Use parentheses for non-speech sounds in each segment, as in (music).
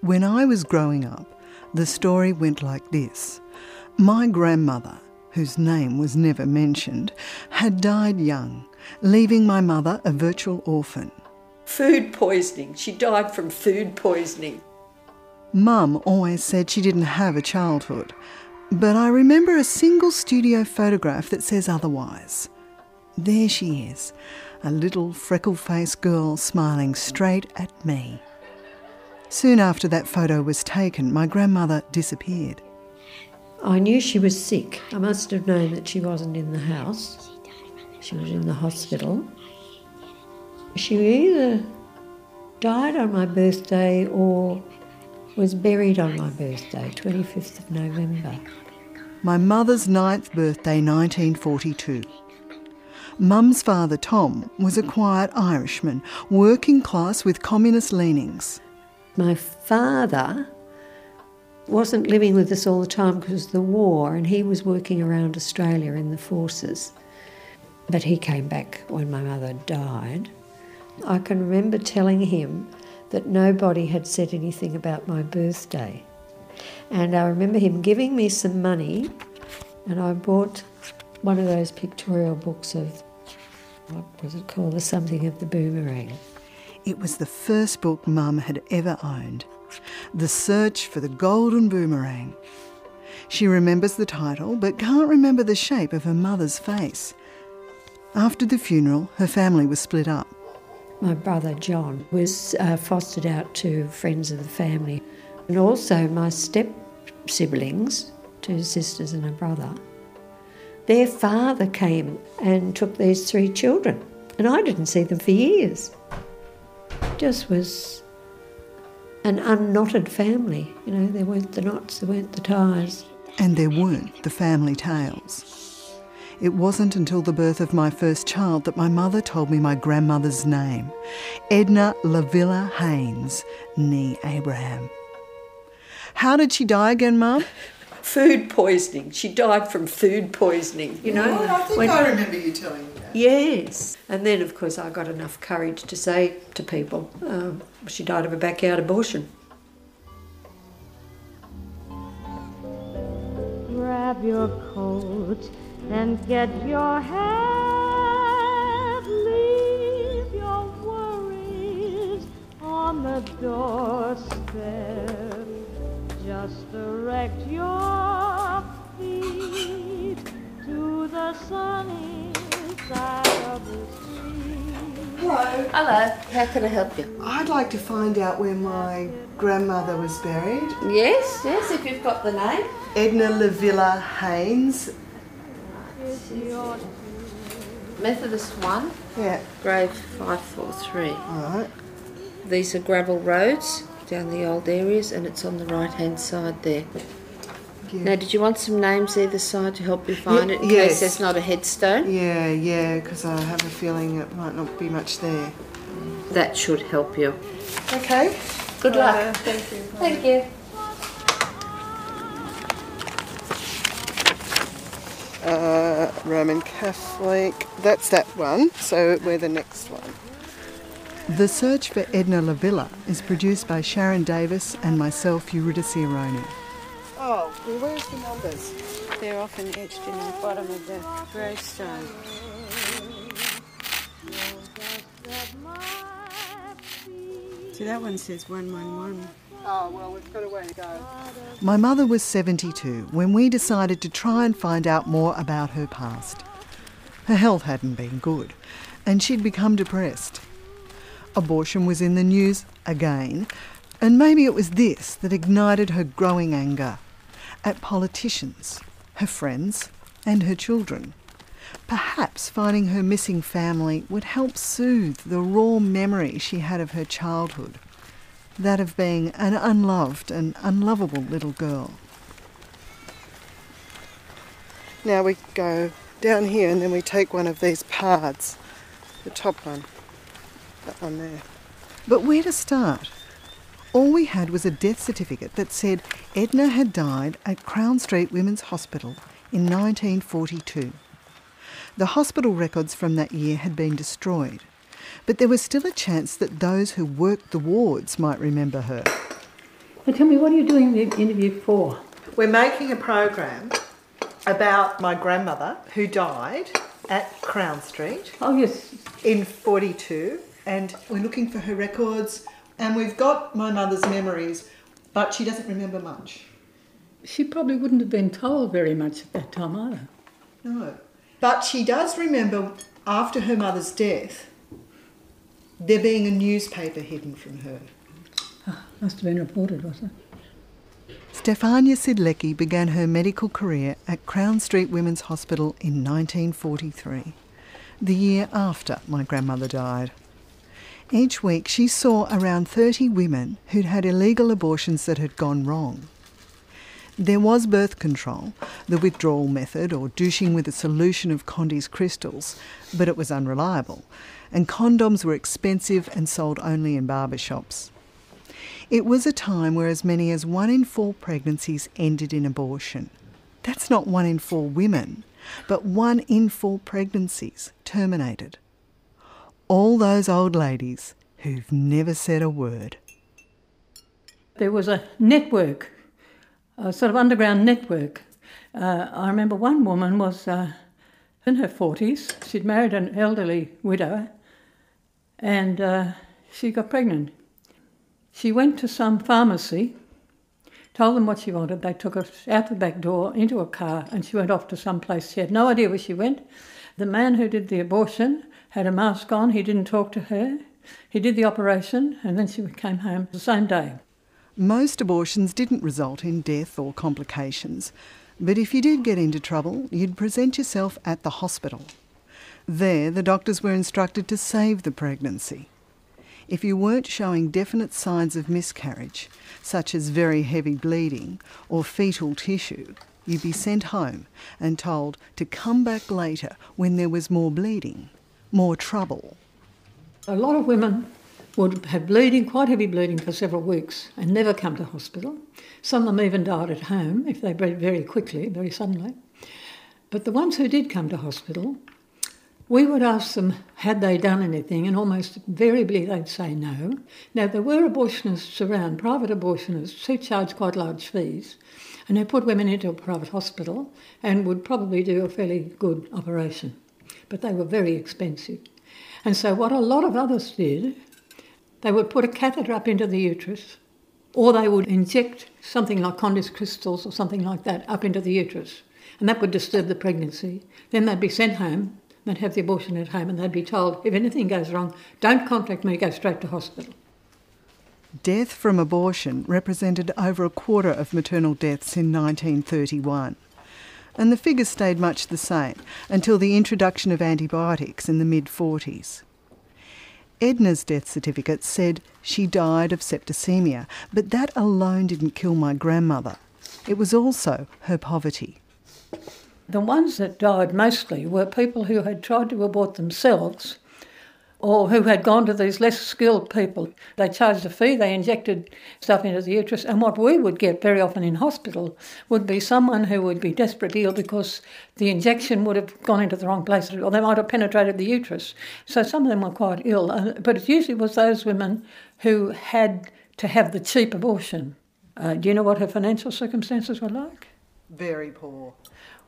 When I was growing up, the story went like this. My grandmother, whose name was never mentioned, had died young, leaving my mother a virtual orphan. Food poisoning. She died from food poisoning. Mum always said she didn't have a childhood, but I remember a single studio photograph that says otherwise. There she is, a little freckle faced girl smiling straight at me. Soon after that photo was taken, my grandmother disappeared. I knew she was sick. I must have known that she wasn't in the house. She was in the hospital. She either died on my birthday or was buried on my birthday, 25th of November. My mother's ninth birthday, 1942. Mum's father, Tom, was a quiet Irishman, working class with communist leanings. My father wasn't living with us all the time because of the war, and he was working around Australia in the forces. But he came back when my mother died. I can remember telling him that nobody had said anything about my birthday. And I remember him giving me some money, and I bought one of those pictorial books of what was it called? The Something of the Boomerang. It was the first book Mum had ever owned The Search for the Golden Boomerang. She remembers the title but can't remember the shape of her mother's face. After the funeral, her family was split up. My brother John was uh, fostered out to friends of the family, and also my step siblings, two sisters and a brother. Their father came and took these three children, and I didn't see them for years. Just was an unknotted family. You know, there weren't the knots, there weren't the ties. And there weren't the family tales. It wasn't until the birth of my first child that my mother told me my grandmother's name Edna Lavilla Haynes, nee Abraham. How did she die again, Mum? Food poisoning. She died from food poisoning, you know. Oh, I think when- I remember you telling me that. Yes. And then, of course, I got enough courage to say to people, um, she died of a backyard abortion. Grab your coat and get your hat. Leave your worries on the doorstep. Just direct your feet to the sunny side of the street. Hello. Hello, how can I help you? I'd like to find out where my grandmother was buried. Yes, yes, if you've got the name. Edna Lavilla Haynes. Methodist 1, Yeah. grave 543. All right. These are gravel roads down the old areas and it's on the right hand side there. Thank you. Now, did you want some names either side to help you find Ye- it in yes. case there's not a headstone? Yeah, yeah, because I have a feeling it might not be much there. That should help you. Okay. Good luck. Uh, thank you. Thank you. Uh, Roman Catholic. That's that one. So we're the next one. The Search for Edna Lavilla is produced by Sharon Davis and myself, Eurydice Aroney. Oh, well, where's the numbers? They're often etched in the bottom of the gravestone. So that one says 111. Oh, well, we've got a way to go. My mother was 72 when we decided to try and find out more about her past. Her health hadn't been good, and she'd become depressed. Abortion was in the news again, and maybe it was this that ignited her growing anger at politicians, her friends, and her children. Perhaps finding her missing family would help soothe the raw memory she had of her childhood that of being an unloved and unlovable little girl. Now we go down here and then we take one of these paths, the top one, that one there. But where to start? All we had was a death certificate that said Edna had died at Crown Street Women's Hospital in 1942. The hospital records from that year had been destroyed, but there was still a chance that those who worked the wards might remember her. And tell me, what are you doing the interview for? We're making a program about my grandmother who died at Crown Street Oh, yes. in 42 and we're looking for her records and we've got my mother's memories but she doesn't remember much. She probably wouldn't have been told very much at that time either. No. But she does remember after her mother's death there being a newspaper hidden from her. Ah, must have been reported, was it? Stefania Siedlecky began her medical career at Crown Street Women's Hospital in 1943, the year after my grandmother died. Each week she saw around 30 women who'd had illegal abortions that had gone wrong. There was birth control, the withdrawal method or douching with a solution of Condy's crystals, but it was unreliable, and condoms were expensive and sold only in barber shops. It was a time where as many as one in four pregnancies ended in abortion. That's not one in four women, but one in four pregnancies terminated. All those old ladies who've never said a word. There was a network, a sort of underground network. Uh, I remember one woman was uh, in her 40s. She'd married an elderly widow and uh, she got pregnant. She went to some pharmacy, told them what she wanted. They took her out the back door into a car and she went off to some place. She had no idea where she went. The man who did the abortion had a mask on. He didn't talk to her. He did the operation and then she came home the same day. Most abortions didn't result in death or complications, but if you did get into trouble, you'd present yourself at the hospital. There, the doctors were instructed to save the pregnancy. If you weren't showing definite signs of miscarriage, such as very heavy bleeding or fetal tissue, you'd be sent home and told to come back later when there was more bleeding, more trouble. A lot of women would have bleeding, quite heavy bleeding for several weeks and never come to hospital. Some of them even died at home if they bled very quickly, very suddenly. But the ones who did come to hospital, we would ask them had they done anything, and almost invariably they'd say no. Now, there were abortionists around, private abortionists, who charged quite large fees, and they put women into a private hospital and would probably do a fairly good operation. But they were very expensive. And so, what a lot of others did they would put a catheter up into the uterus, or they would inject something like Condy's crystals or something like that up into the uterus, and that would disturb the pregnancy. Then they'd be sent home, they'd have the abortion at home, and they'd be told if anything goes wrong, don't contact me, go straight to hospital. Death from abortion represented over a quarter of maternal deaths in 1931. And the figures stayed much the same until the introduction of antibiotics in the mid 40s. Edna's death certificate said she died of septicemia, but that alone didn't kill my grandmother. It was also her poverty. The ones that died mostly were people who had tried to abort themselves or who had gone to these less skilled people. They charged a fee, they injected stuff into the uterus, and what we would get very often in hospital would be someone who would be desperately ill because the injection would have gone into the wrong place or they might have penetrated the uterus. So some of them were quite ill, uh, but it usually was those women who had to have the cheap abortion. Uh, do you know what her financial circumstances were like? Very poor.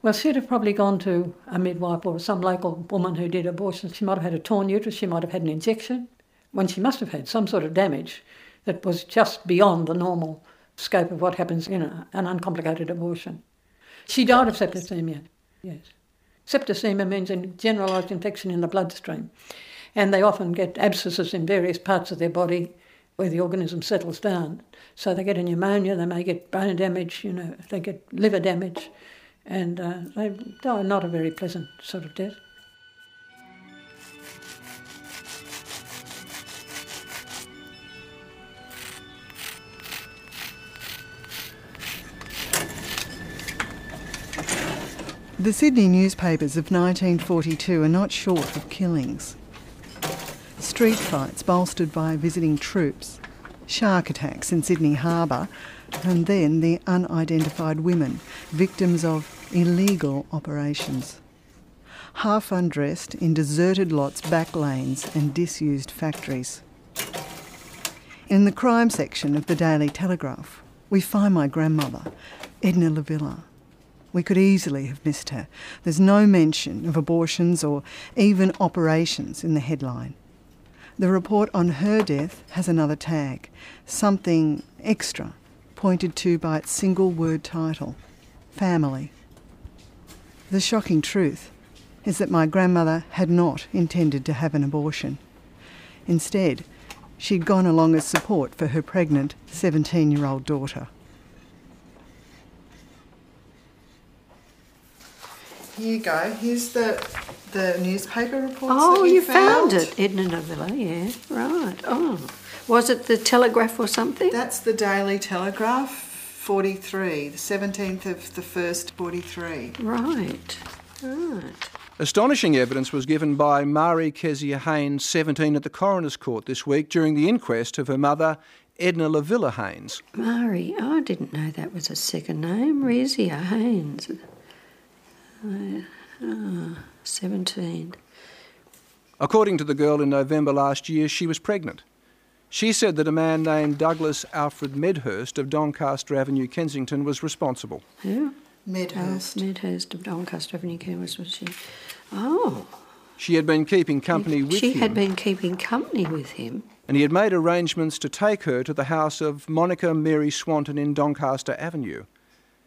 Well, she'd have probably gone to a midwife or some local woman who did abortions. She might have had a torn uterus, she might have had an injection, when she must have had some sort of damage that was just beyond the normal scope of what happens in a, an uncomplicated abortion. She died of septicemia, yes. Septicemia means a generalised infection in the bloodstream, and they often get abscesses in various parts of their body where the organism settles down. So they get a pneumonia, they may get bone damage, you know, they get liver damage and uh, they die not a very pleasant sort of death. The Sydney newspapers of 1942 are not short of killings. Street fights bolstered by visiting troops, shark attacks in Sydney Harbour, and then the unidentified women, victims of illegal operations. Half undressed in deserted lots, back lanes, and disused factories. In the crime section of the Daily Telegraph, we find my grandmother, Edna Lavilla. We could easily have missed her. There's no mention of abortions or even operations in the headline. The report on her death has another tag, something extra, pointed to by its single word title family. The shocking truth is that my grandmother had not intended to have an abortion. Instead, she'd gone along as support for her pregnant 17 year old daughter. Here you go. Here's the the newspaper reports. Oh, that we you found it, Edna Novella, yeah, right. Oh, was it the Telegraph or something? That's the Daily Telegraph, 43, the 17th of the 1st, 43. Right, right. Astonishing evidence was given by Marie Kezia Haynes, 17, at the coroner's court this week during the inquest of her mother, Edna Lavilla Haynes. Marie, oh, I didn't know that was a second name. Kezia Haynes. Uh, ah, 17. According to the girl in November last year, she was pregnant. She said that a man named Douglas Alfred Medhurst of Doncaster Avenue, Kensington, was responsible. Who? Medhurst. Oh, Medhurst of Doncaster Avenue, Kensington. was she? Oh, She had been keeping company with she him, had been keeping company with him. and he had made arrangements to take her to the house of Monica Mary Swanton in Doncaster Avenue.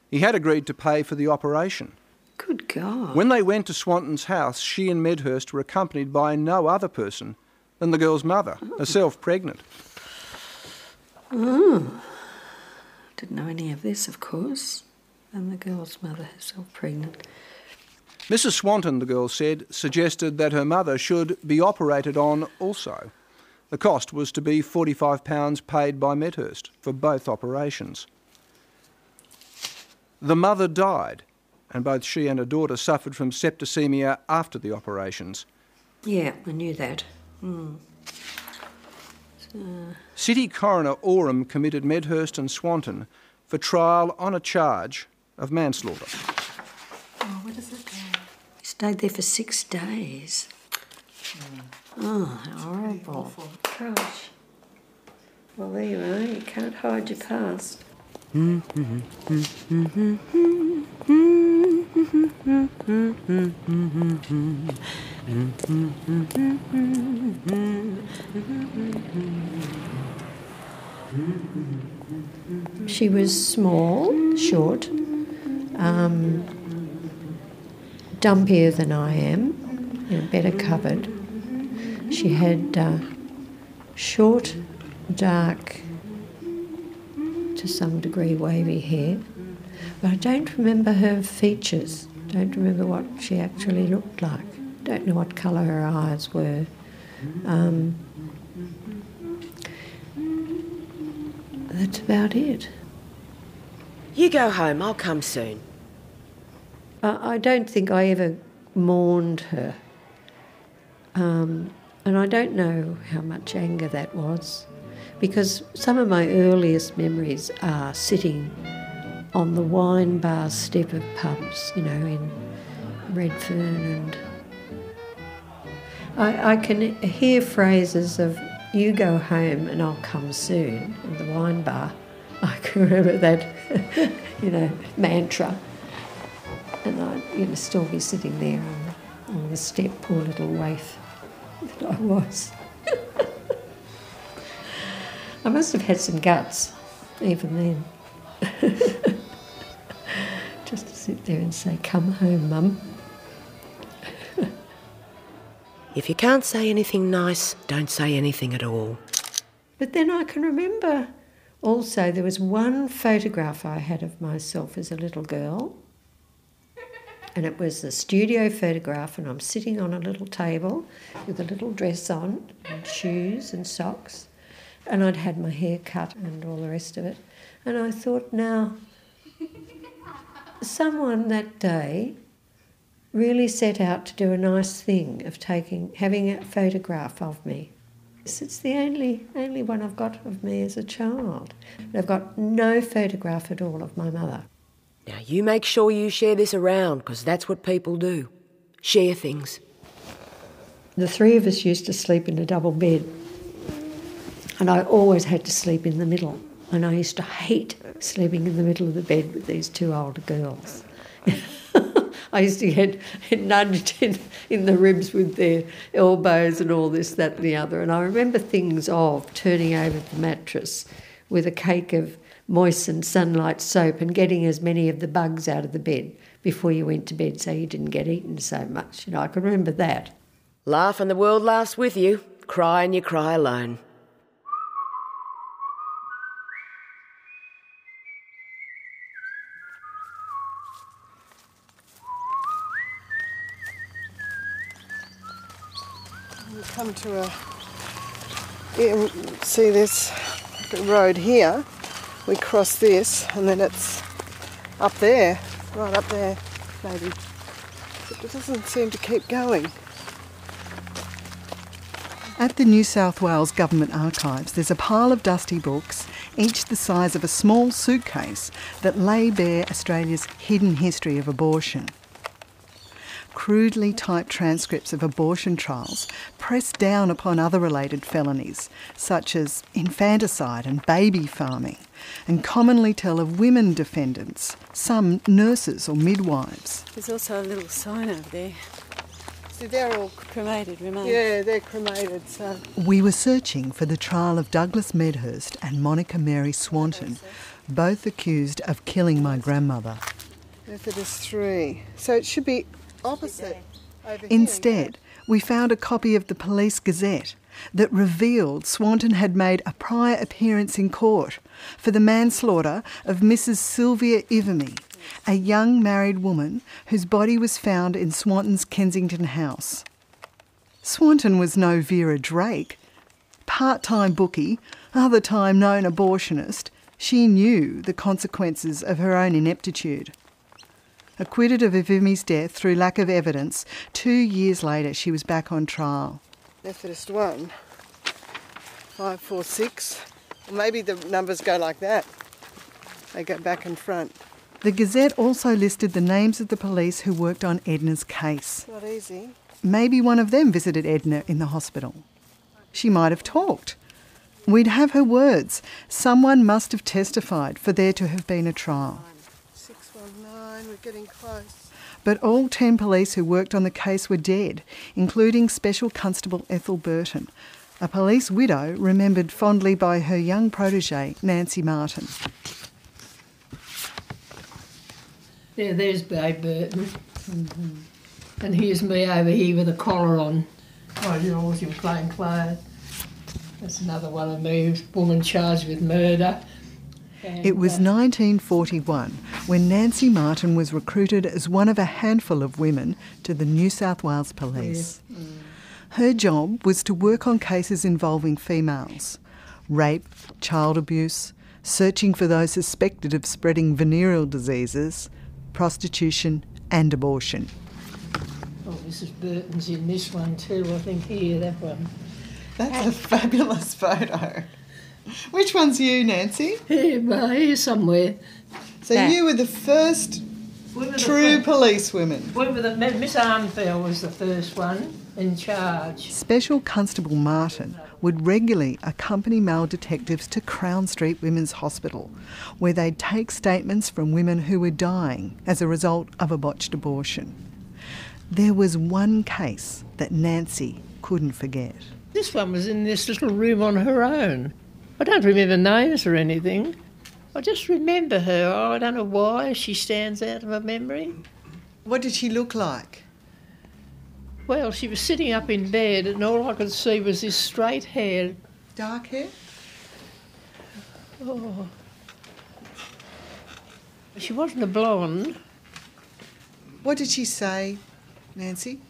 He had agreed to pay for the operation. Good God. When they went to Swanton's house, she and Medhurst were accompanied by no other person than the girl's mother, herself pregnant. Oh, didn't know any of this, of course. And the girl's mother herself pregnant. Mrs. Swanton, the girl said, suggested that her mother should be operated on also. The cost was to be £45 paid by Medhurst for both operations. The mother died, and both she and her daughter suffered from septicemia after the operations. Yeah, I knew that. City Coroner Oram committed Medhurst and Swanton for trial on a charge of manslaughter. Oh, where does it? He stayed there for six days. Hmm. Oh, how horrible. Gosh. Well, there you are. You can't hide your past. She was small, short, um, dumpier than I am, you know, better covered. She had uh, short, dark, to some degree wavy hair, but I don't remember her features. Don't remember what she actually looked like. Don't know what colour her eyes were. Um, that's about it. You go home, I'll come soon. I I don't think I ever mourned her. Um, and I don't know how much anger that was because some of my earliest memories are sitting on the wine bar step of pubs, you know, in Redfern and. I, I can hear phrases of you go home and I'll come soon in the wine bar. (laughs) I can remember that, (laughs) you know, mantra. And I'd you know, still be sitting there on the, on the step, poor little waif that I was. (laughs) I must have had some guts even then. (laughs) Just to sit there and say, Come home, mum. (laughs) If you can't say anything nice, don't say anything at all. But then I can remember also there was one photograph I had of myself as a little girl. And it was a studio photograph, and I'm sitting on a little table with a little dress on, and shoes and socks. And I'd had my hair cut and all the rest of it. And I thought, now, someone that day really set out to do a nice thing of taking, having a photograph of me. It's the only, only one I've got of me as a child. I've got no photograph at all of my mother. Now you make sure you share this around, because that's what people do. Share things. The three of us used to sleep in a double bed, and I always had to sleep in the middle. And I used to hate sleeping in the middle of the bed with these two older girls. (laughs) I used to get nudged in, in the ribs with their elbows and all this, that, and the other. And I remember things of turning over the mattress with a cake of moistened sunlight soap and getting as many of the bugs out of the bed before you went to bed so you didn't get eaten so much. You know, I can remember that. Laugh and the world laughs with you. Cry and you cry alone. Come to a. See this road here. We cross this, and then it's up there, right up there, maybe. It doesn't seem to keep going. At the New South Wales Government Archives, there's a pile of dusty books, each the size of a small suitcase, that lay bare Australia's hidden history of abortion. Crudely typed transcripts of abortion trials press down upon other related felonies, such as infanticide and baby farming, and commonly tell of women defendants, some nurses or midwives. There's also a little sign over there. See, they're all Cremated remains. Yeah, they're cremated, so. We were searching for the trial of Douglas Medhurst and Monica Mary Swanton, both accused of killing my grandmother. Methodist 3. So it should be opposite. Instead, we found a copy of the Police Gazette that revealed Swanton had made a prior appearance in court for the manslaughter of Mrs. Sylvia Ivamy, a young married woman whose body was found in Swanton's Kensington house. Swanton was no Vera Drake. Part time bookie, other time known abortionist, she knew the consequences of her own ineptitude. Acquitted of Ivimy's death through lack of evidence, two years later she was back on trial. Methodist 1. 546. Maybe the numbers go like that. They go back and front. The Gazette also listed the names of the police who worked on Edna's case. Not easy. Maybe one of them visited Edna in the hospital. She might have talked. We'd have her words. Someone must have testified for there to have been a trial. 619, we're getting close. But all 10 police who worked on the case were dead, including Special Constable Ethel Burton, a police widow remembered fondly by her young protege, Nancy Martin. There, there's Babe Burton. Mm-hmm. And here's me over here with a collar on. Oh, you're always in plain clothes. That's another one of me, woman charged with murder. It was uh, 1941 when Nancy Martin was recruited as one of a handful of women to the New South Wales Police. Her job was to work on cases involving females rape, child abuse, searching for those suspected of spreading venereal diseases, prostitution, and abortion. Oh, Mrs. Burton's in this one too, I think. Here, that one. That's a fabulous photo. Which one's you, Nancy? Here, here somewhere. So you were the first We were the true fir- policewomen. We were the, Miss Armfield was the first one in charge. Special Constable Martin would regularly accompany male detectives to Crown Street Women's Hospital, where they'd take statements from women who were dying as a result of a botched abortion. There was one case that Nancy couldn't forget. This one was in this little room on her own. I don't remember names or anything. I just remember her. Oh, I don't know why she stands out of my memory. What did she look like? Well, she was sitting up in bed, and all I could see was this straight hair. Dark hair? Oh. She wasn't a blonde. What did she say, Nancy?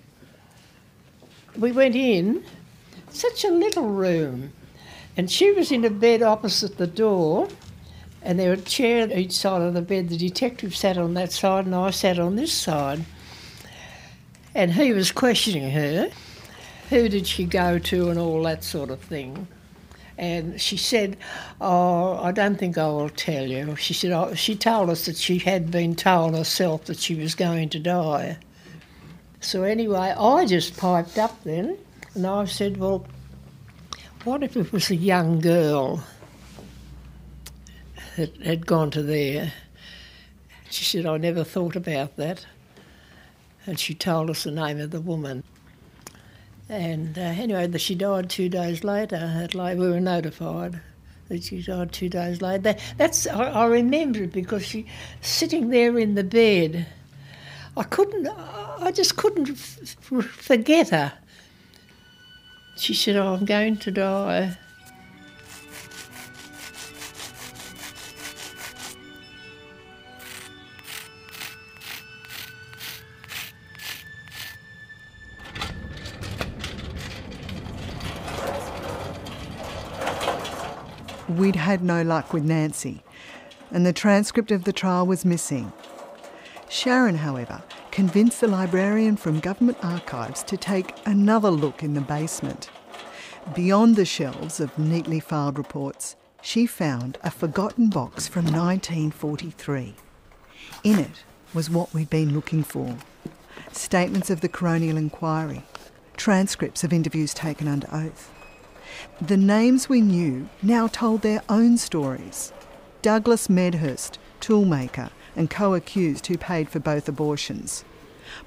We went in, such a little room, and she was in a bed opposite the door, and there were a chair at each side of the bed. The detective sat on that side, and I sat on this side. And he was questioning her. Who did she go to, and all that sort of thing. And she said, Oh, I don't think I will tell you. She said, oh, She told us that she had been told herself that she was going to die. So anyway, I just piped up then, and I said, "Well, what if it was a young girl?" that had gone to there. She said, I never thought about that. And she told us the name of the woman. And uh, anyway, she died two days later. Like we were notified that she died two days later. That, that's I, I remember it because she sitting there in the bed. I couldn't. I just couldn't f- forget her. She said, "Oh, I'm going to die." We'd had no luck with Nancy, and the transcript of the trial was missing. Sharon, however, convinced the librarian from Government Archives to take another look in the basement. Beyond the shelves of neatly filed reports, she found a forgotten box from 1943. In it was what we'd been looking for statements of the coronial inquiry, transcripts of interviews taken under oath. The names we knew now told their own stories. Douglas Medhurst, toolmaker and co-accused who paid for both abortions.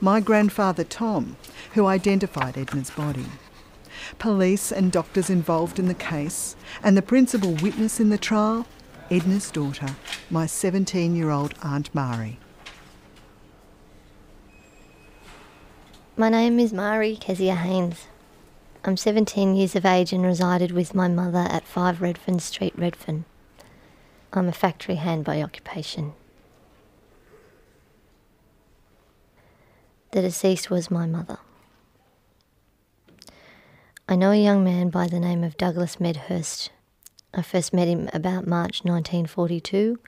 My grandfather Tom, who identified Edna's body. Police and doctors involved in the case, and the principal witness in the trial, Edna's daughter, my 17 year old Aunt Mari. My name is Mari Kezia Haynes. I'm 17 years of age and resided with my mother at 5 Redfern Street, Redfern. I'm a factory hand by occupation. The deceased was my mother. I know a young man by the name of Douglas Medhurst. I first met him about March 1942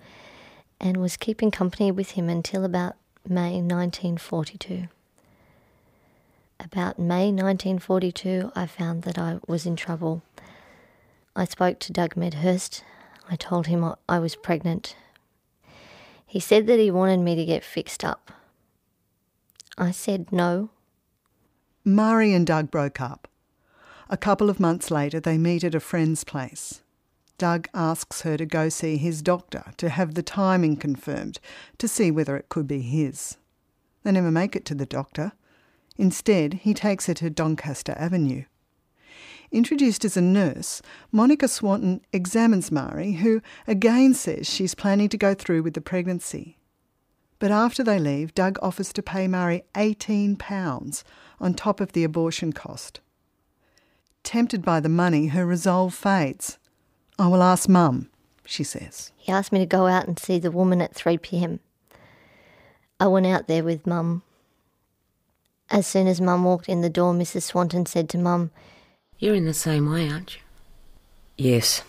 and was keeping company with him until about May 1942. About May 1942, I found that I was in trouble. I spoke to Doug Medhurst. I told him I was pregnant. He said that he wanted me to get fixed up. I said no. Mari and Doug broke up. A couple of months later, they meet at a friend's place. Doug asks her to go see his doctor to have the timing confirmed to see whether it could be his. They never make it to the doctor. Instead, he takes her to Doncaster Avenue. Introduced as a nurse, Monica Swanton examines Mari, who again says she's planning to go through with the pregnancy. But after they leave, Doug offers to pay Mari £18 on top of the abortion cost. Tempted by the money, her resolve fades. I will ask Mum, she says. He asked me to go out and see the woman at 3 pm. I went out there with Mum as soon as Mum walked in the door, Mrs. Swanton said to Mum, You're in the same way, aren't you? Yes.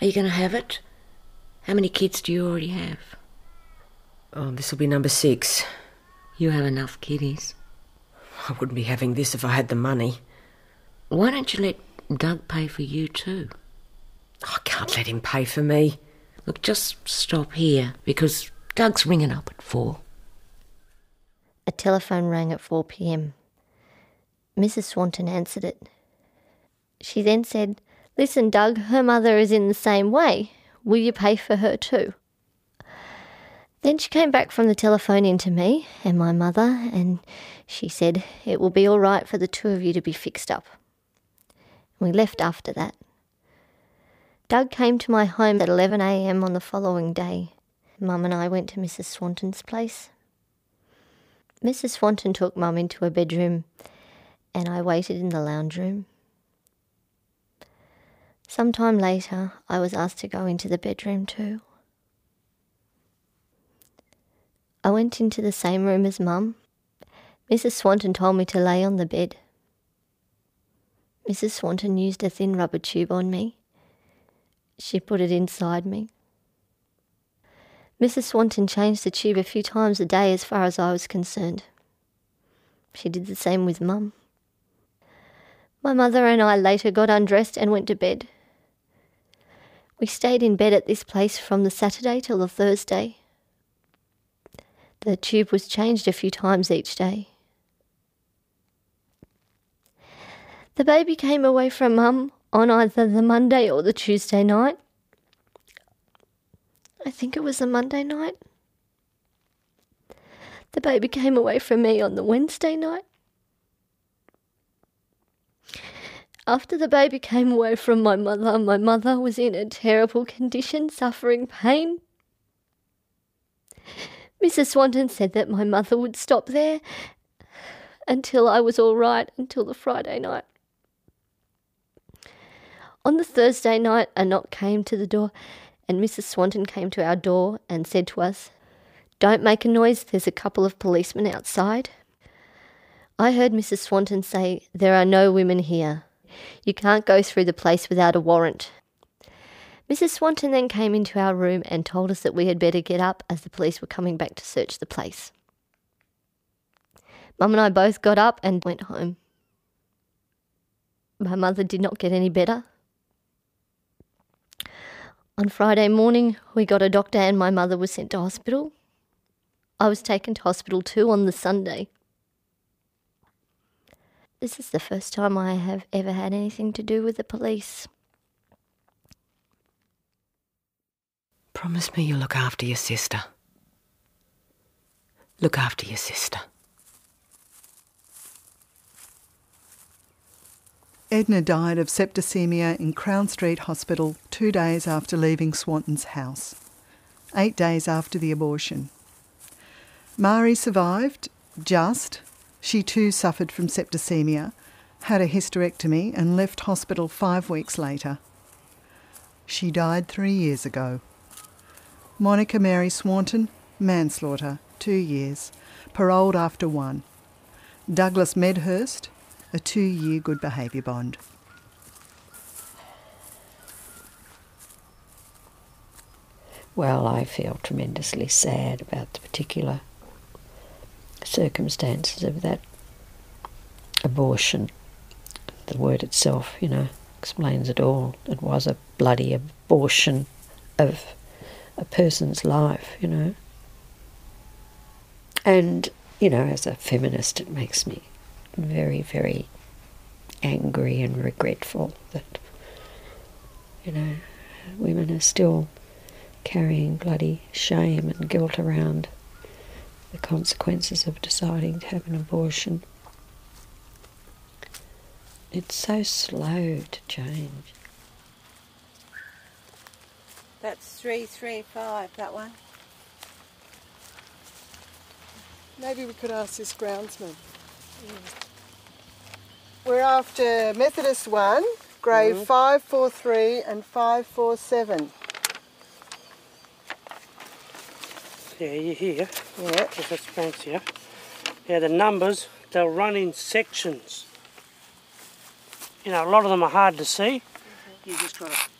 Are you going to have it? How many kids do you already have? Oh, this will be number six. You have enough kiddies. I wouldn't be having this if I had the money. Why don't you let Doug pay for you too? I can't let him pay for me. Look, just stop here because Doug's ringing up at four. A telephone rang at 4 pm. Mrs. Swanton answered it. She then said, Listen, Doug, her mother is in the same way. Will you pay for her too? Then she came back from the telephone into me and my mother, and she said, It will be all right for the two of you to be fixed up. We left after that. Doug came to my home at 11am on the following day. Mum and I went to Mrs. Swanton's place. Mrs. Swanton took Mum into her bedroom, and I waited in the lounge room. Some time later, I was asked to go into the bedroom too. I went into the same room as Mum. Mrs. Swanton told me to lay on the bed. Mrs. Swanton used a thin rubber tube on me. She put it inside me. Mrs. Swanton changed the tube a few times a day as far as I was concerned. She did the same with Mum. My mother and I later got undressed and went to bed. We stayed in bed at this place from the Saturday till the Thursday. The tube was changed a few times each day. The baby came away from Mum on either the Monday or the Tuesday night. I think it was a Monday night. The baby came away from me on the Wednesday night. After the baby came away from my mother, my mother was in a terrible condition, suffering pain. Mrs. Swanton said that my mother would stop there until I was all right until the Friday night. On the Thursday night, a knock came to the door, and Mrs. Swanton came to our door and said to us, Don't make a noise, there's a couple of policemen outside. I heard Mrs. Swanton say, There are no women here. You can't go through the place without a warrant. Mrs. Swanton then came into our room and told us that we had better get up as the police were coming back to search the place. Mum and I both got up and went home. My mother did not get any better. On Friday morning, we got a doctor and my mother was sent to hospital. I was taken to hospital too on the Sunday. This is the first time I have ever had anything to do with the police. Promise me you'll look after your sister. Look after your sister. Edna died of septicemia in Crown Street Hospital two days after leaving Swanton's house, eight days after the abortion. Mari survived, just. She too suffered from septicemia, had a hysterectomy, and left hospital five weeks later. She died three years ago. Monica Mary Swanton, manslaughter, two years, paroled after one. Douglas Medhurst, a two year good behaviour bond. Well, I feel tremendously sad about the particular circumstances of that abortion. The word itself, you know, explains it all. It was a bloody abortion of a person's life, you know. And, you know, as a feminist, it makes me very, very angry and regretful that, you know, women are still carrying bloody shame and guilt around the consequences of deciding to have an abortion. It's so slow to change. That's 335, that one. Maybe we could ask this groundsman. We're after Methodist 1, grave Mhm. 543 and 547. Yeah, you hear? Yeah. If it's fancier. Yeah, the numbers, they'll run in sections. You know, a lot of them are hard to see. You just got to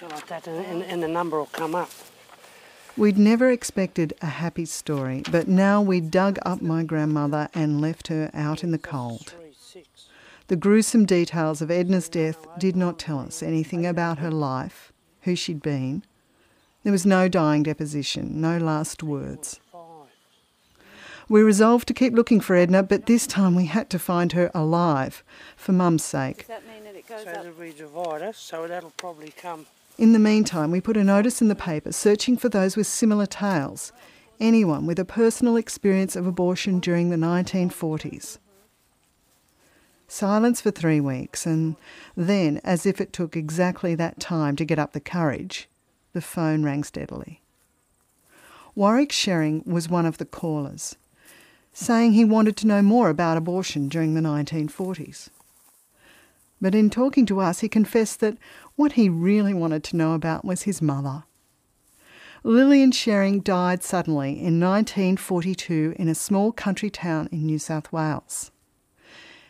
go like that and, and, and the number will come up. We'd never expected a happy story, but now we dug up my grandmother and left her out in the cold. The gruesome details of Edna's death did not tell us anything about her life, who she'd been. There was no dying deposition, no last words. We resolved to keep looking for Edna, but this time we had to find her alive, for Mum's sake. Does that mean that it goes So up? there'll be a so that'll probably come. In the meantime, we put a notice in the paper searching for those with similar tales, anyone with a personal experience of abortion during the 1940s. Silence for three weeks, and then, as if it took exactly that time to get up the courage, the phone rang steadily. Warwick Shering was one of the callers, saying he wanted to know more about abortion during the 1940s. But in talking to us, he confessed that what he really wanted to know about was his mother. Lillian Shering died suddenly in 1942 in a small country town in New South Wales.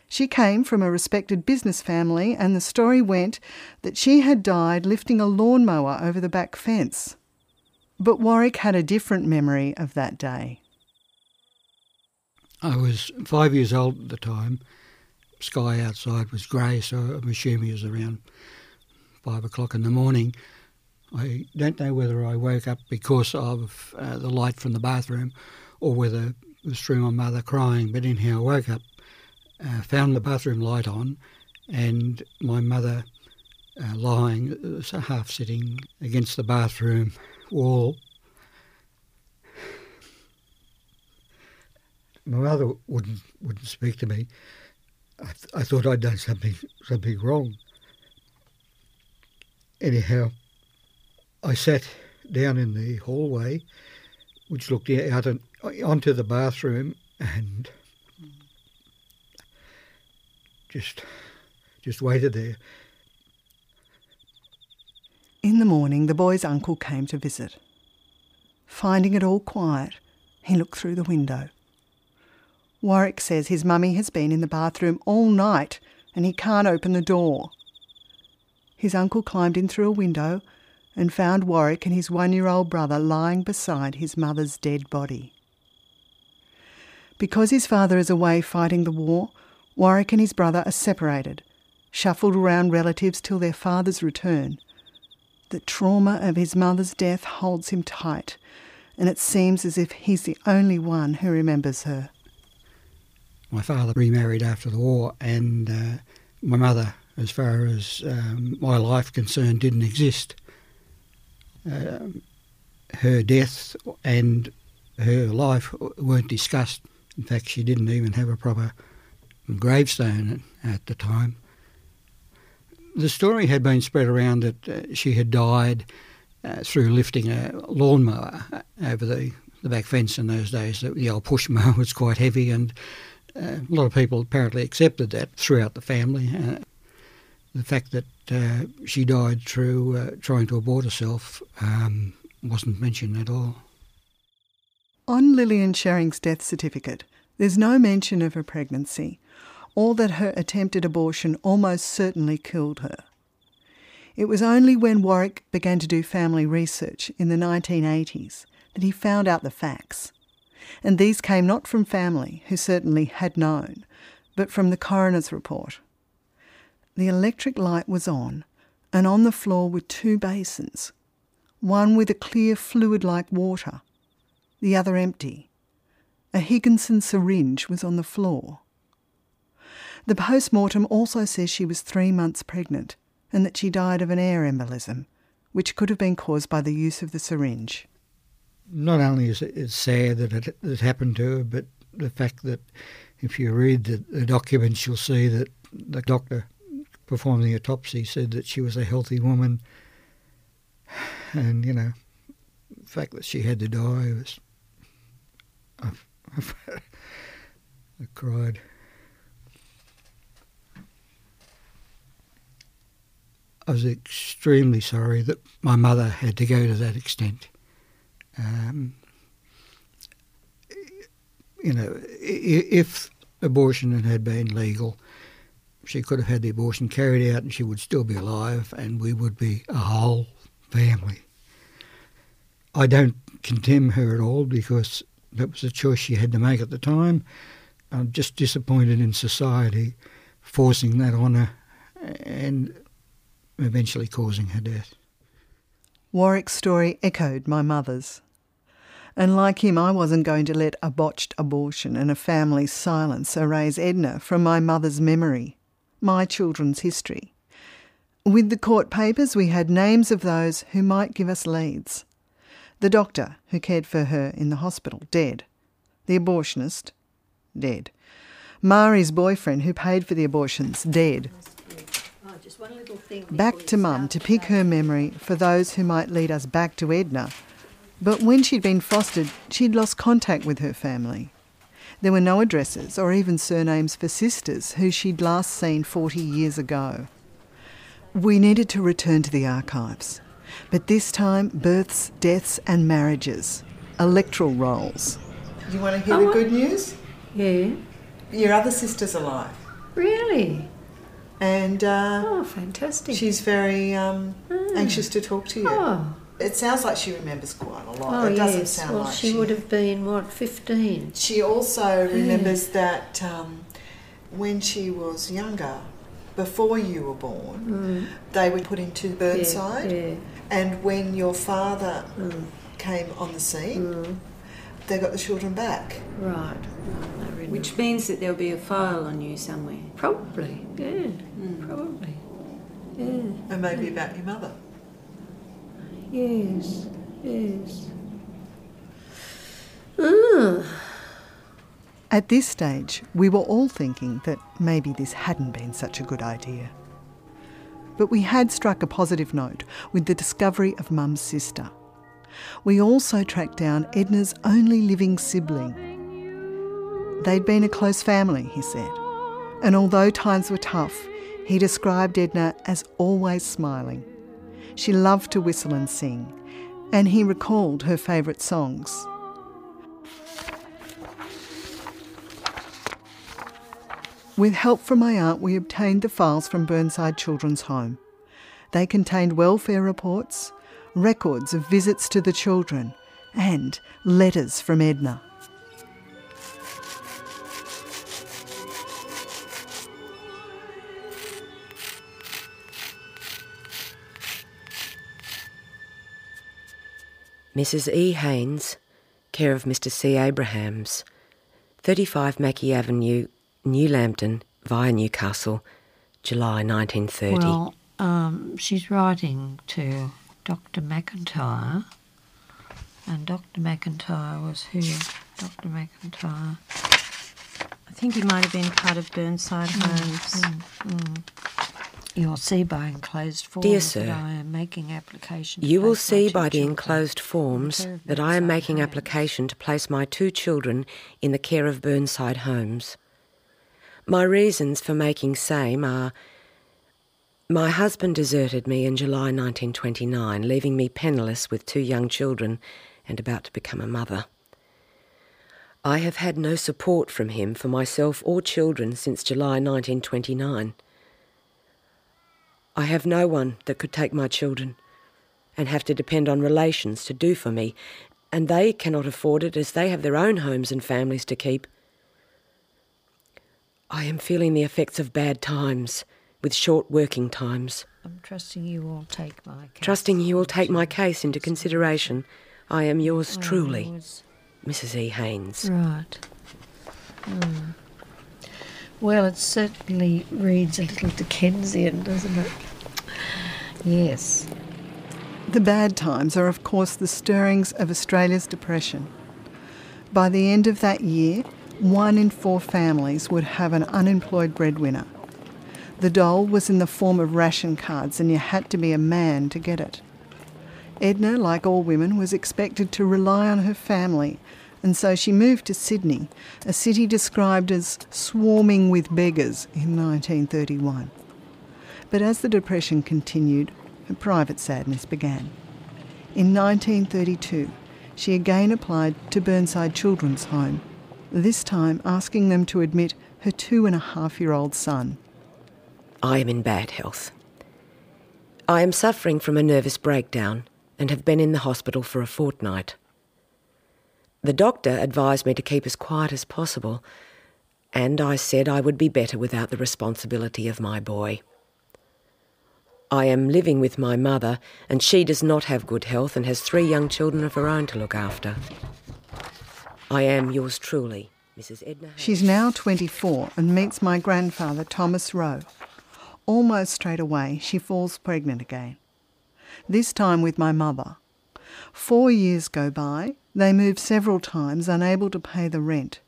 She came from a respected business family, and the story went that she had died lifting a lawnmower over the back fence. But Warwick had a different memory of that day. I was five years old at the time. Sky outside was grey, so I'm assuming it was around five o'clock in the morning. I don't know whether I woke up because of uh, the light from the bathroom or whether it was through my mother crying, but anyhow, I woke up, uh, found the bathroom light on, and my mother uh, lying, uh, half sitting against the bathroom wall. My mother wouldn't wouldn't speak to me. I, th- I thought I'd done something something wrong. Anyhow, I sat down in the hallway, which looked out on, onto the bathroom, and just just waited there. In the morning, the boy's uncle came to visit. Finding it all quiet, he looked through the window. Warwick says his mummy has been in the bathroom all night and he can't open the door. His uncle climbed in through a window and found Warwick and his one year old brother lying beside his mother's dead body. Because his father is away fighting the war, Warwick and his brother are separated, shuffled around relatives till their father's return. The trauma of his mother's death holds him tight, and it seems as if he's the only one who remembers her. My father remarried after the war, and uh, my mother, as far as um, my life concerned, didn't exist. Uh, her death and her life weren't discussed. In fact, she didn't even have a proper gravestone at the time. The story had been spread around that uh, she had died uh, through lifting a lawnmower over the, the back fence in those days. The old push mower (laughs) was quite heavy, and uh, a lot of people apparently accepted that throughout the family. The fact that uh, she died through uh, trying to abort herself um, wasn't mentioned at all. On Lillian Sherring's death certificate, there's no mention of her pregnancy or that her attempted abortion almost certainly killed her. It was only when Warwick began to do family research in the 1980s that he found out the facts. And these came not from family, who certainly had known, but from the coroner's report. The electric light was on, and on the floor were two basins, one with a clear fluid like water, the other empty. A Higginson syringe was on the floor. The post mortem also says she was three months pregnant and that she died of an air embolism, which could have been caused by the use of the syringe. Not only is it sad that it, it happened to her, but the fact that if you read the, the documents, you'll see that the doctor performing the autopsy said that she was a healthy woman. And, you know, the fact that she had to die was. I, (laughs) I cried. I was extremely sorry that my mother had to go to that extent. Um, you know, if abortion had been legal, she could have had the abortion carried out and she would still be alive and we would be a whole family. I don't condemn her at all because that was a choice she had to make at the time. I'm just disappointed in society forcing that on her and eventually causing her death. Warwick's story echoed my mother's. And like him, I wasn't going to let a botched abortion and a family's silence erase Edna from my mother's memory, my children's history. With the court papers, we had names of those who might give us leads. The doctor who cared for her in the hospital, dead. The abortionist, dead. Mari's boyfriend who paid for the abortions, dead. Back to Mum to pick her memory for those who might lead us back to Edna. But when she'd been fostered, she'd lost contact with her family. There were no addresses or even surnames for sisters who she'd last seen 40 years ago. We needed to return to the archives, but this time births, deaths, and marriages, electoral rolls. You want to hear oh, the good news? Yeah. Your other sister's alive. Really? and uh, oh, fantastic! She's very um, mm. anxious to talk to you. Oh. It sounds like she remembers quite a lot. Oh, it doesn't yes. sound well, like she, she, would have been what fifteen. She also remembers that um, when she was younger, before you were born, mm. they were put into Burnside, yeah, yeah. and when your father mm. came on the scene, mm. they got the children back. Right. Which means that there'll be a file on you somewhere. Probably, yeah. Mm. Probably. Yeah. And maybe about your mother. Yes. Yes. Ah. At this stage, we were all thinking that maybe this hadn't been such a good idea. But we had struck a positive note with the discovery of Mum's sister. We also tracked down Edna's only living sibling. They'd been a close family, he said, and although times were tough, he described Edna as always smiling. She loved to whistle and sing, and he recalled her favourite songs. With help from my aunt, we obtained the files from Burnside Children's Home. They contained welfare reports, records of visits to the children, and letters from Edna. Mrs. E. Haynes, care of Mr. C. Abrahams, 35 Mackey Avenue, New Lambton, via Newcastle, July 1930. Well, um, she's writing to Dr. McIntyre, and Dr. McIntyre was who? Dr. McIntyre. I think he might have been part of Burnside Homes. Mm, mm. You'll see by enclosed forms Dear Sir, that I am making application. You will see by the enclosed forms that I am making Homes. application to place my two children in the care of Burnside Homes. My reasons for making same are my husband deserted me in July 1929, leaving me penniless with two young children and about to become a mother. I have had no support from him for myself or children since July 1929. I have no one that could take my children and have to depend on relations to do for me, and they cannot afford it as they have their own homes and families to keep. I am feeling the effects of bad times with short working times. I'm trusting you will take my case. Trusting you will take my case into consideration, I am yours truly. Mrs. E. Haynes. Right. Hmm. Well, it certainly reads a little Dickensian, doesn't it? Yes. The bad times are, of course, the stirrings of Australia's depression. By the end of that year, one in four families would have an unemployed breadwinner. The dole was in the form of ration cards, and you had to be a man to get it. Edna, like all women, was expected to rely on her family, and so she moved to Sydney, a city described as swarming with beggars in 1931. But as the Depression continued, her private sadness began. In 1932, she again applied to Burnside Children's Home, this time asking them to admit her two and a half year old son. I am in bad health. I am suffering from a nervous breakdown and have been in the hospital for a fortnight. The doctor advised me to keep as quiet as possible, and I said I would be better without the responsibility of my boy. I am living with my mother, and she does not have good health and has three young children of her own to look after. I am yours truly, Mrs. Edna. Haynes. She's now 24 and meets my grandfather, Thomas Rowe. Almost straight away, she falls pregnant again. This time with my mother. Four years go by. They move several times, unable to pay the rent.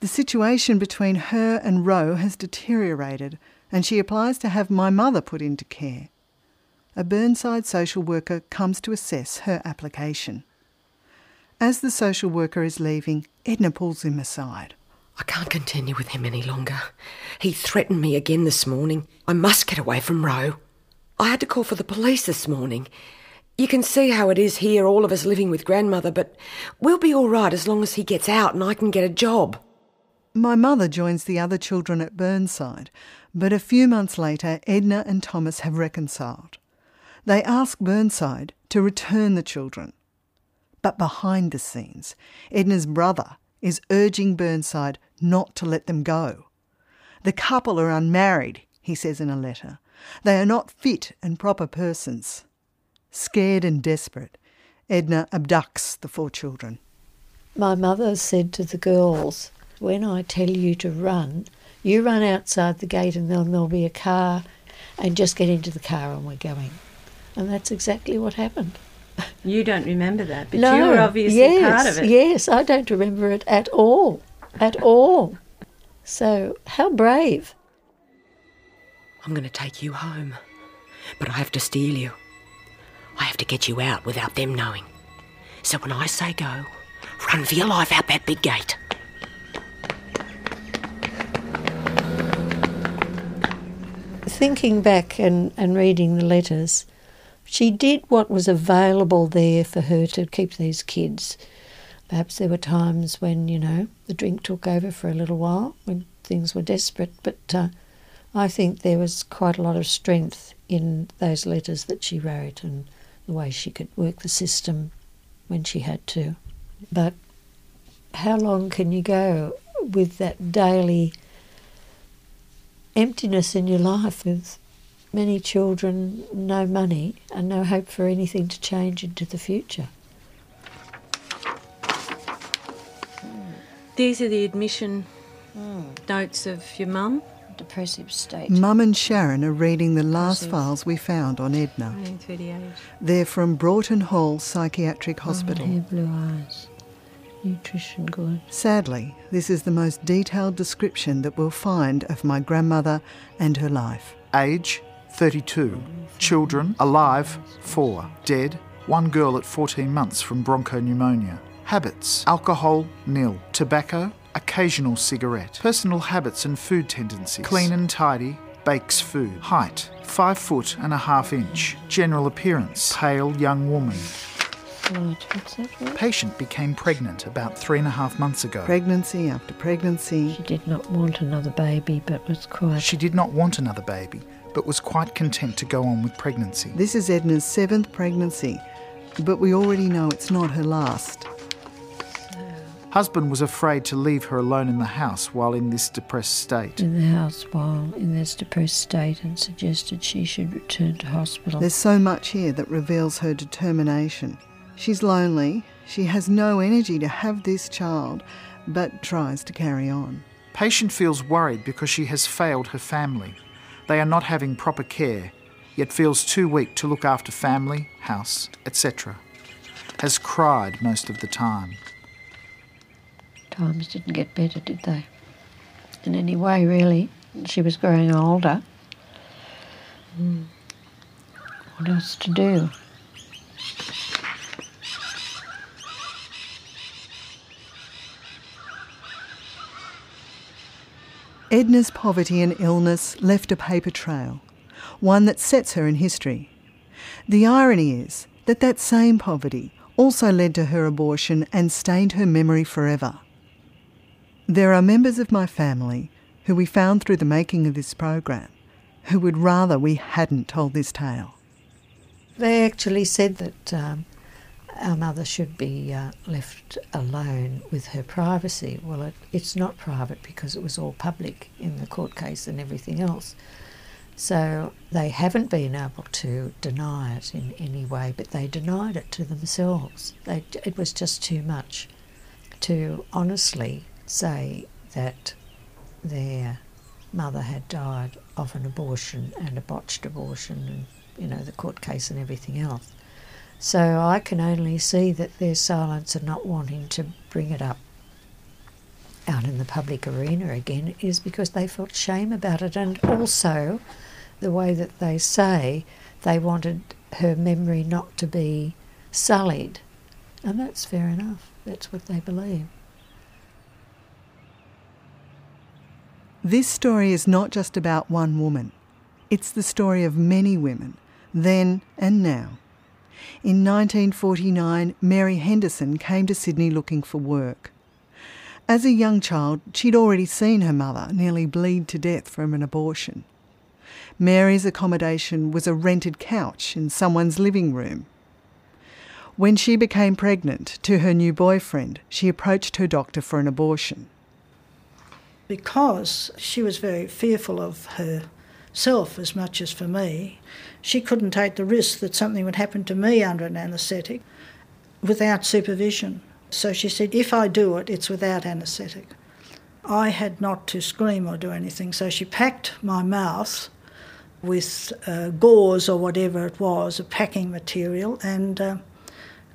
The situation between her and Rowe has deteriorated, and she applies to have my mother put into care. A Burnside social worker comes to assess her application. As the social worker is leaving, Edna pulls him aside. I can't continue with him any longer. He threatened me again this morning. I must get away from Rowe. I had to call for the police this morning. You can see how it is here, all of us living with grandmother, but we'll be all right as long as he gets out and I can get a job. My mother joins the other children at Burnside, but a few months later, Edna and Thomas have reconciled. They ask Burnside to return the children. But behind the scenes, Edna's brother is urging Burnside not to let them go. The couple are unmarried, he says in a letter. They are not fit and proper persons. Scared and desperate, Edna abducts the four children. My mother said to the girls, When I tell you to run, you run outside the gate and then there'll be a car, and just get into the car and we're going. And that's exactly what happened. You don't remember that, but no, you were obviously yes, part of it. Yes, I don't remember it at all. At all. So, how brave. I'm going to take you home, but I have to steal you. I have to get you out without them knowing. So when I say go, run for your life out that big gate. Thinking back and, and reading the letters, she did what was available there for her to keep these kids. Perhaps there were times when, you know, the drink took over for a little while, when things were desperate, but uh, I think there was quite a lot of strength in those letters that she wrote and the way she could work the system when she had to. But how long can you go with that daily emptiness in your life with many children, no money, and no hope for anything to change into the future? These are the admission hmm. notes of your mum. Depressive state. Mum and Sharon are reading the last files we found on Edna. 1938. They're from Broughton Hall Psychiatric oh, Hospital. Hair, blue eyes. Nutrition good. Sadly, this is the most detailed description that we'll find of my grandmother and her life. Age 32. Children alive 4. Dead 1 girl at 14 months from bronchopneumonia. Habits alcohol nil. Tobacco occasional cigarette. Personal habits and food tendencies clean and tidy. Bakes food. Height 5 foot and a half inch. General appearance pale young woman. Right, what's that for? Patient became pregnant about three and a half months ago. Pregnancy after pregnancy. She did not want another baby, but was quite. She did not want another baby, but was quite content to go on with pregnancy. This is Edna's seventh pregnancy, but we already know it's not her last. Husband was afraid to leave her alone in the house while in this depressed state. in the house while in this depressed state and suggested she should return to hospital. There's so much here that reveals her determination. She's lonely, she has no energy to have this child, but tries to carry on. Patient feels worried because she has failed her family. They are not having proper care, yet feels too weak to look after family, house, etc. Has cried most of the time. Times didn't get better, did they? In any way, really. She was growing older. Hmm. What else to do? Edna's poverty and illness left a paper trail, one that sets her in history. The irony is that that same poverty also led to her abortion and stained her memory forever. There are members of my family who we found through the making of this program who would rather we hadn't told this tale. They actually said that um, our mother should be uh, left alone with her privacy. Well, it, it's not private because it was all public in the court case and everything else. So they haven't been able to deny it in any way, but they denied it to themselves. They, it was just too much to honestly say that their mother had died of an abortion and a botched abortion and, you know, the court case and everything else. So I can only see that their silence and not wanting to bring it up out in the public arena again is because they felt shame about it and also the way that they say they wanted her memory not to be sullied. And that's fair enough. That's what they believe. This story is not just about one woman. It's the story of many women, then and now. In 1949, Mary Henderson came to Sydney looking for work. As a young child, she'd already seen her mother nearly bleed to death from an abortion. Mary's accommodation was a rented couch in someone's living room. When she became pregnant to her new boyfriend, she approached her doctor for an abortion. Because she was very fearful of herself as much as for me, she couldn't take the risk that something would happen to me under an anaesthetic without supervision. So she said, if I do it, it's without anaesthetic. I had not to scream or do anything, so she packed my mouth with uh, gauze or whatever it was, a packing material, and uh,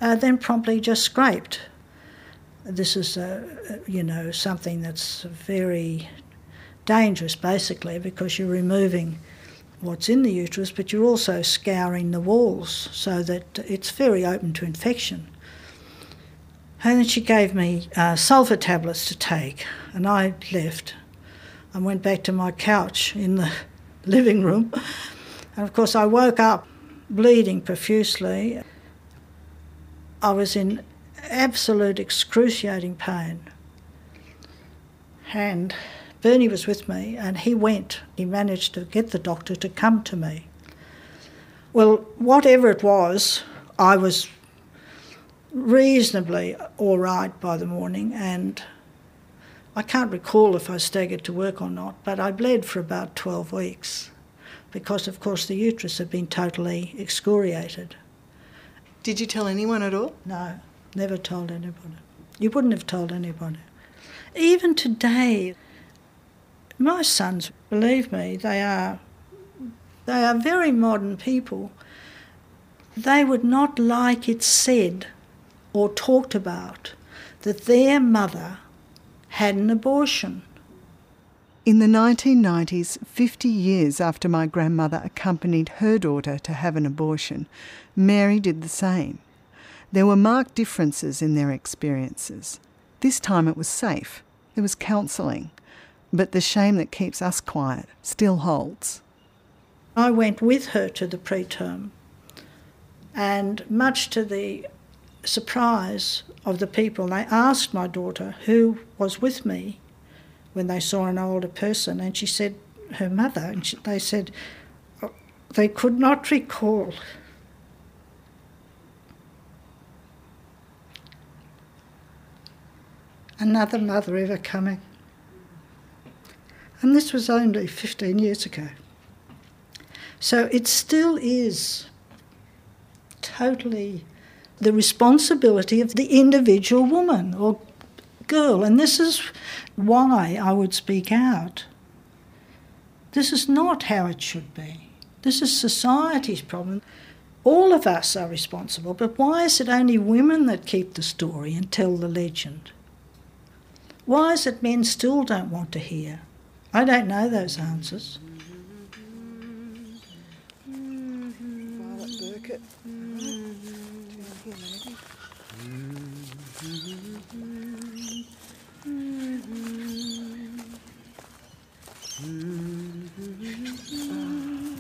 uh, then promptly just scraped. This is, uh, you know, something that's very dangerous basically because you're removing what's in the uterus, but you're also scouring the walls so that it's very open to infection. And then she gave me uh, sulphur tablets to take, and I left. and went back to my couch in the (laughs) living room, and of course, I woke up bleeding profusely. I was in absolute excruciating pain. And Bernie was with me, and he went. He managed to get the doctor to come to me. Well, whatever it was, I was reasonably all right by the morning, and I can't recall if I staggered to work or not, but I bled for about 12 weeks because, of course, the uterus had been totally excoriated. Did you tell anyone at all? No, never told anybody. You wouldn't have told anybody. Even today, my sons, believe me, they are they are very modern people. They would not like it said or talked about that their mother had an abortion. In the 1990s, 50 years after my grandmother accompanied her daughter to have an abortion, Mary did the same. There were marked differences in their experiences. This time it was safe, there was counselling, but the shame that keeps us quiet still holds. I went with her to the preterm, and much to the surprise of the people, they asked my daughter who was with me when they saw an older person, and she said her mother, and she, they said oh, they could not recall. Another mother ever coming. And this was only 15 years ago. So it still is totally the responsibility of the individual woman or girl. And this is why I would speak out. This is not how it should be. This is society's problem. All of us are responsible, but why is it only women that keep the story and tell the legend? Why is it men still don't want to hear? I don't know those answers.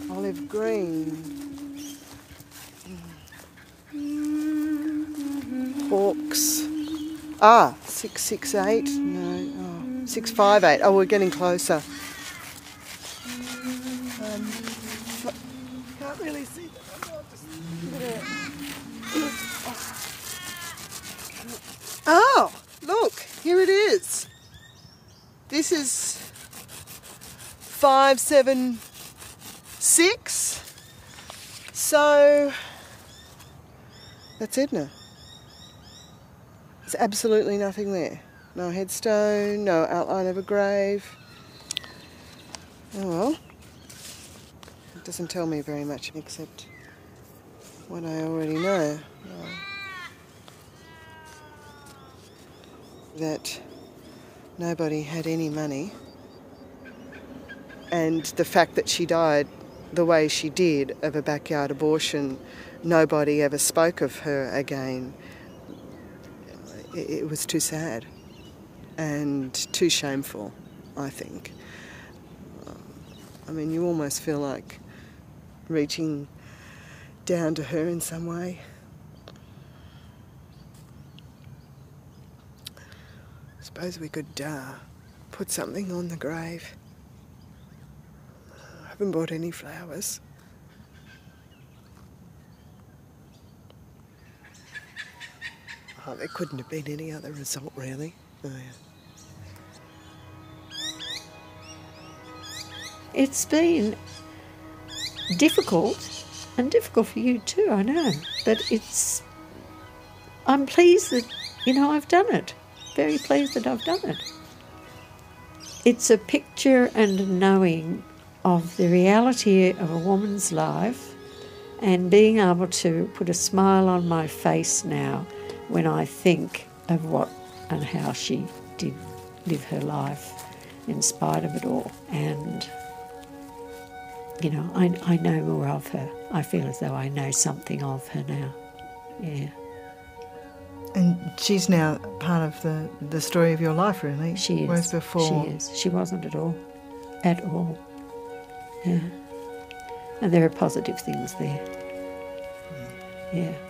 Olive green. Hawks. Ah, 668. No, oh, 658. Oh, we're getting closer. Um, can't really see. Oh, Oh, look, here it is. This is 576. So that's Edna. There's absolutely nothing there. No headstone, no outline of a grave. Oh well. It doesn't tell me very much except what I already know. Uh, that nobody had any money and the fact that she died the way she did of a backyard abortion, nobody ever spoke of her again. It, it was too sad and too shameful, I think. I mean, you almost feel like reaching down to her in some way. I suppose we could uh, put something on the grave. I haven't bought any flowers. Oh, there couldn't have been any other result, really. Oh, yeah. It's been difficult and difficult for you too, I know. But it's. I'm pleased that, you know, I've done it. Very pleased that I've done it. It's a picture and a knowing of the reality of a woman's life And being able to put a smile on my face now when I think of what and how she did live her life in spite of it all. And, you know, I, I know more of her. I feel as though I know something of her now. Yeah. And she's now part of the, the story of your life, really. She is. Whereas before. She is. She wasn't at all. At all. Yeah. And there are positive things there. Mm. Yeah.